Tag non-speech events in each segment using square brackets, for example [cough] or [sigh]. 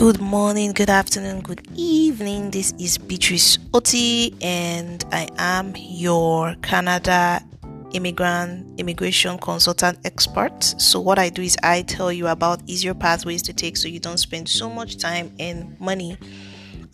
Good morning, good afternoon, good evening. This is Beatrice Oti, and I am your Canada immigrant immigration consultant expert. So, what I do is I tell you about easier pathways to take so you don't spend so much time and money,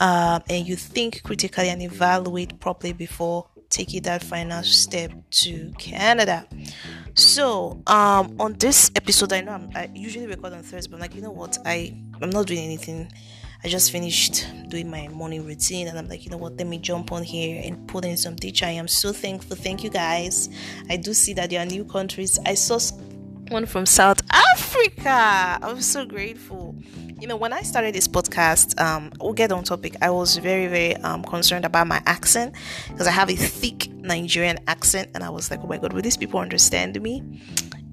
um, and you think critically and evaluate properly before taking that final step to Canada. So, um, on this episode, I know I'm, i usually record on Thursday, but I'm like, you know what, I I'm not doing anything. I just finished doing my morning routine, and I'm like, you know what, let me jump on here and put in some teacher. I am so thankful. Thank you guys. I do see that there are new countries. I saw one from South Africa. I'm so grateful you know, when I started this podcast, um, we'll get on topic. I was very, very um, concerned about my accent because I have a thick Nigerian accent, and I was like, oh my god, will these people understand me?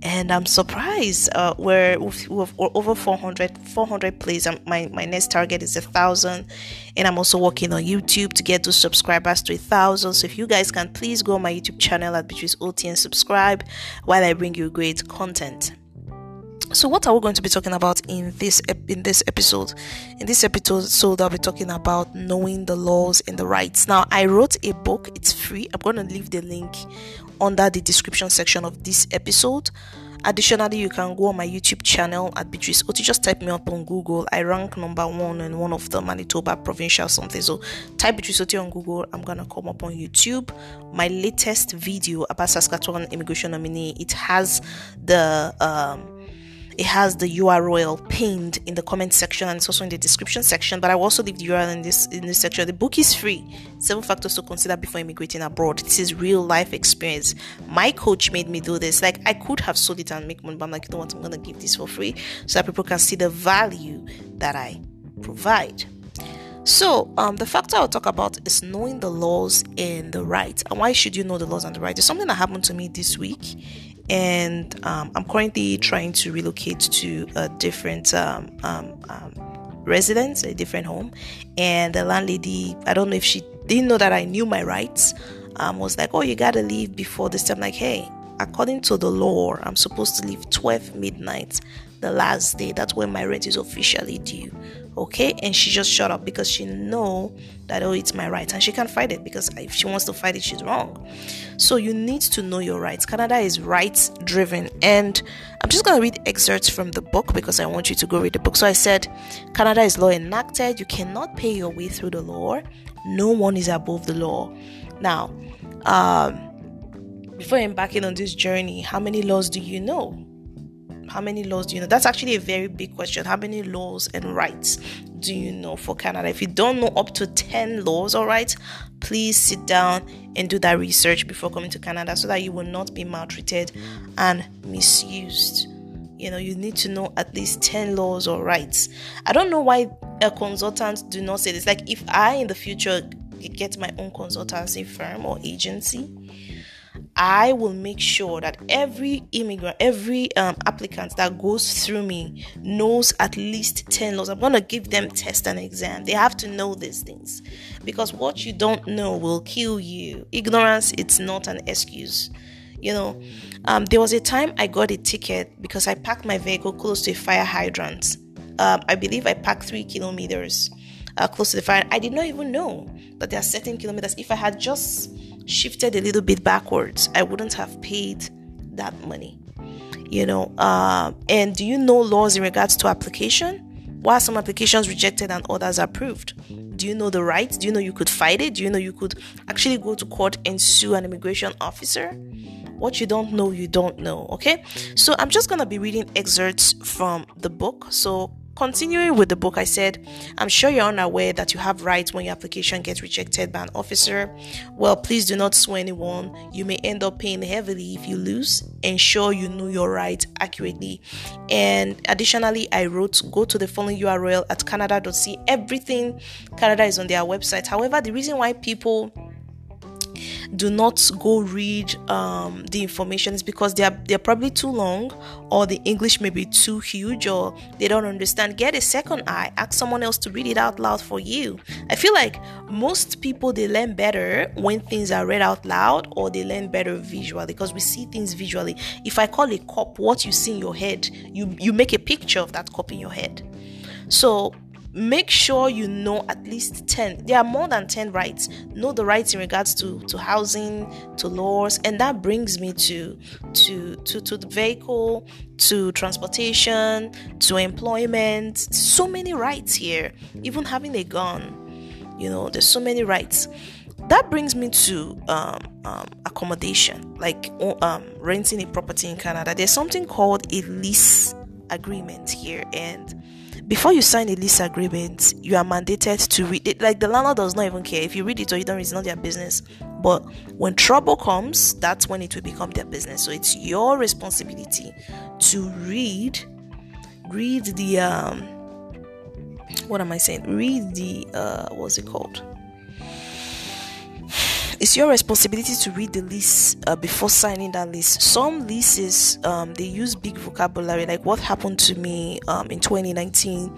And I'm surprised. Uh, we're we've, over 400, 400 plays. Um, my my next target is a thousand, and I'm also working on YouTube to get those subscribers to a thousand. So if you guys can please go on my YouTube channel at Beatrice Oti and subscribe while I bring you great content. So, what are we going to be talking about in this in this episode? In this episode, so I'll be talking about knowing the laws and the rights. Now, I wrote a book; it's free. I'm going to leave the link under the description section of this episode. Additionally, you can go on my YouTube channel at Beatrice Oti. Just type me up on Google. I rank number one in one of the Manitoba provincial something. So type Beatrice Oti on Google. I'm gonna come up on YouTube. My latest video about Saskatchewan immigration nominee. It has the um it has the URL pinned in the comment section and it's also in the description section. But I will also leave the URL in this in this section. The book is free. Seven factors to consider before immigrating abroad. This is real life experience. My coach made me do this. Like I could have sold it and make money, but I'm like, you know what? I'm gonna give this for free so that people can see the value that I provide. So, um, the factor I'll talk about is knowing the laws and the rights. And why should you know the laws and the rights? It's something that happened to me this week, and um, I'm currently trying to relocate to a different um, um, um, residence, a different home. And the landlady, I don't know if she didn't know that I knew my rights, um, was like, "Oh, you gotta leave before this time." Like, hey, according to the law, I'm supposed to leave 12 midnight the last day. That's when my rent is officially due. Okay, and she just shut up because she know that oh it's my right and she can't fight it because if she wants to fight it she's wrong. So you need to know your rights. Canada is rights driven, and I'm just gonna read excerpts from the book because I want you to go read the book. So I said, Canada is law enacted. You cannot pay your way through the law. No one is above the law. Now, um, before embarking on this journey, how many laws do you know? How many laws do you know? That's actually a very big question. How many laws and rights do you know for Canada? If you don't know up to 10 laws all right, please sit down and do that research before coming to Canada so that you will not be maltreated and misused. You know, you need to know at least 10 laws or rights. I don't know why a consultant do not say this. Like if I in the future get my own consultancy firm or agency, I will make sure that every immigrant, every um, applicant that goes through me knows at least 10 laws. I'm going to give them test and exam. They have to know these things because what you don't know will kill you. Ignorance, it's not an excuse. You know, um, there was a time I got a ticket because I parked my vehicle close to a fire hydrant. Um, I believe I parked three kilometers uh, close to the fire. I did not even know that there are certain kilometers. If I had just shifted a little bit backwards, I wouldn't have paid that money. You know, uh, and do you know laws in regards to application? Why are some applications rejected and others approved? Do you know the rights? Do you know you could fight it? Do you know you could actually go to court and sue an immigration officer? What you don't know, you don't know. Okay, so I'm just gonna be reading excerpts from the book. So Continuing with the book, I said, I'm sure you're unaware that you have rights when your application gets rejected by an officer. Well, please do not sue anyone. You may end up paying heavily if you lose. Ensure you know your rights accurately. And additionally, I wrote, go to the following URL at canada.ca. Everything Canada is on their website. However, the reason why people do not go read um, the information is because they are they're probably too long or the english may be too huge or they don't understand. Get a second eye. Ask someone else to read it out loud for you. I feel like most people they learn better when things are read out loud or they learn better visually because we see things visually. If i call a cup what you see in your head you you make a picture of that cup in your head. So make sure you know at least 10 there are more than 10 rights. Know the rights in regards to to housing to laws and that brings me to to to to the vehicle to transportation to employment. So many rights here even having a gun. You know there's so many rights. That brings me to um, um, accommodation like um, renting a property in canada. There's something called a lease agreement here and before you sign a lease agreement, you are mandated to read it. Like the landlord does not even care if you read it or you don't read it's not their business. But when trouble comes, that's when it will become their business. So it's your responsibility to read, read the um, what am I saying? Read the uh, what's it called? It's your responsibility to read the lease uh, before signing that lease. Some leases um, they use big vocabulary, like what happened to me um, in 2019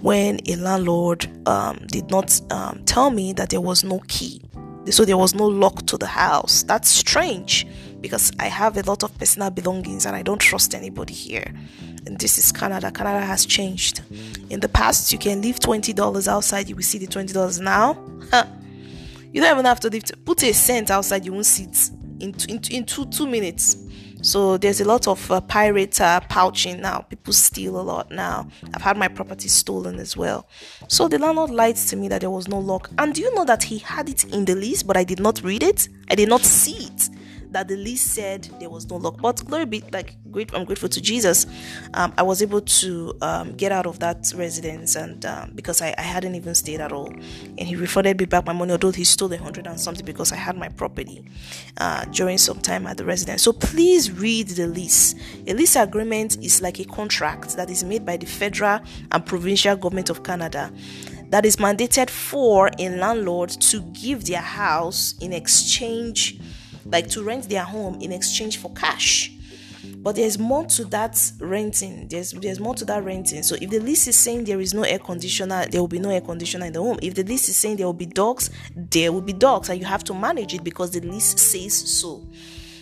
when a landlord um, did not um, tell me that there was no key, so there was no lock to the house. That's strange because I have a lot of personal belongings and I don't trust anybody here. And this is Canada. Canada has changed. In the past, you can leave twenty dollars outside, you will see the twenty dollars now. [laughs] You don't even have to lift, put a cent outside, you won't see it in, in, in two, two minutes. So there's a lot of uh, pirate uh, pouching now. People steal a lot now. I've had my property stolen as well. So the landlord lied to me that there was no lock. And do you know that he had it in the lease, but I did not read it? I did not see it that the lease said there was no lock. But glory be, like, great, I'm grateful to Jesus. Um, I was able to um, get out of that residence, and um, because I, I, hadn't even stayed at all, and he refunded me back my money, although he stole a hundred and something because I had my property uh, during some time at the residence. So please read the lease. A lease agreement is like a contract that is made by the federal and provincial government of Canada that is mandated for a landlord to give their house in exchange like to rent their home in exchange for cash. But there's more to that renting. There's there's more to that renting. So if the lease is saying there is no air conditioner, there will be no air conditioner in the home. If the lease is saying there will be dogs, there will be dogs, and you have to manage it because the lease says so.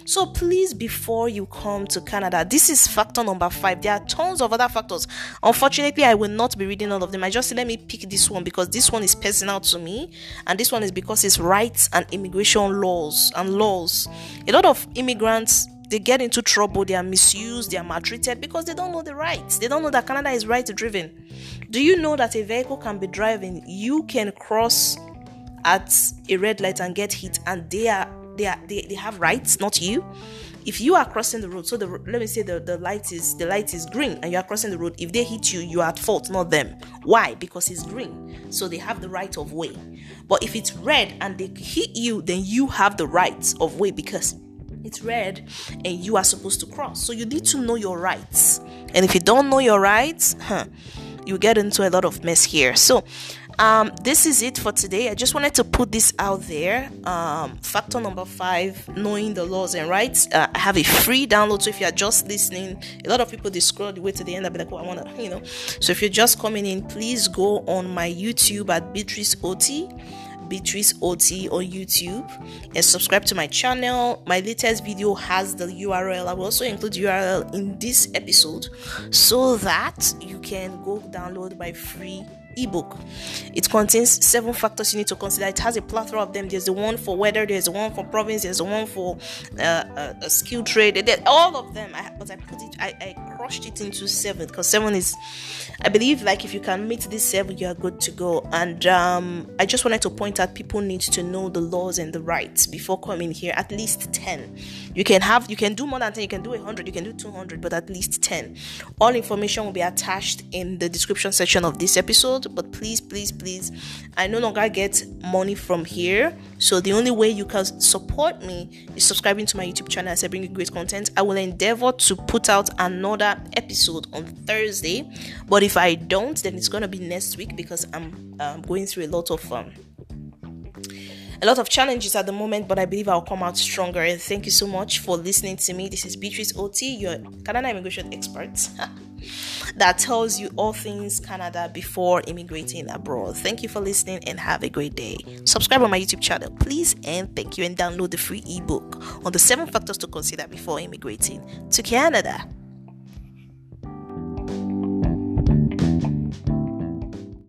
So please, before you come to Canada, this is factor number five. There are tons of other factors. Unfortunately, I will not be reading all of them. I just let me pick this one because this one is personal to me, and this one is because it's rights and immigration laws and laws. A lot of immigrants they get into trouble, they are misused, they are maltreated because they don't know the rights. They don't know that Canada is right driven. Do you know that a vehicle can be driving? You can cross at a red light and get hit, and they are they are they, they have rights not you. If you are crossing the road so the let me say the, the light is the light is green and you are crossing the road if they hit you you are at fault not them. Why? Because it's green. So they have the right of way. But if it's red and they hit you then you have the rights of way because it's red and you are supposed to cross. So you need to know your rights. And if you don't know your rights huh, you get into a lot of mess here. So um, this is it for today. I just wanted to put this out there. Um, factor number five: knowing the laws and rights. Uh, I have a free download, so if you are just listening, a lot of people they scroll the way to the end. I'll be like, "Oh, I want to," you know. So if you're just coming in, please go on my YouTube at Beatrice Oti. Beatrice Oti on YouTube and subscribe to my channel. My latest video has the URL. I will also include URL in this episode so that you can go download my free ebook. It contains seven factors you need to consider. It has a plethora of them. There's the one for weather, there's the one for province, there's the one for uh, a skill trade. All of them. I, but I put it, I, I crushed it into seven because seven is, I believe, like if you can meet this seven, you are good to go. And um, I just wanted to point out people need to know the laws and the rights before coming here. At least ten. You can have, you can do more than ten. You can do a hundred. You can do two hundred, but at least ten. All information will be attached in the description section of this episode but please, please, please, I no longer get money from here. So the only way you can support me is subscribing to my YouTube channel as I bring you great content. I will endeavor to put out another episode on Thursday, but if I don't, then it's gonna be next week because I'm um, going through a lot of um, a lot of challenges at the moment, but I believe I'll come out stronger. And thank you so much for listening to me. This is Beatrice Oti, your Canada immigration expert. [laughs] that tells you all things Canada before immigrating abroad. Thank you for listening and have a great day. Subscribe on my YouTube channel, please, and thank you. And download the free ebook on the seven factors to consider before immigrating to Canada.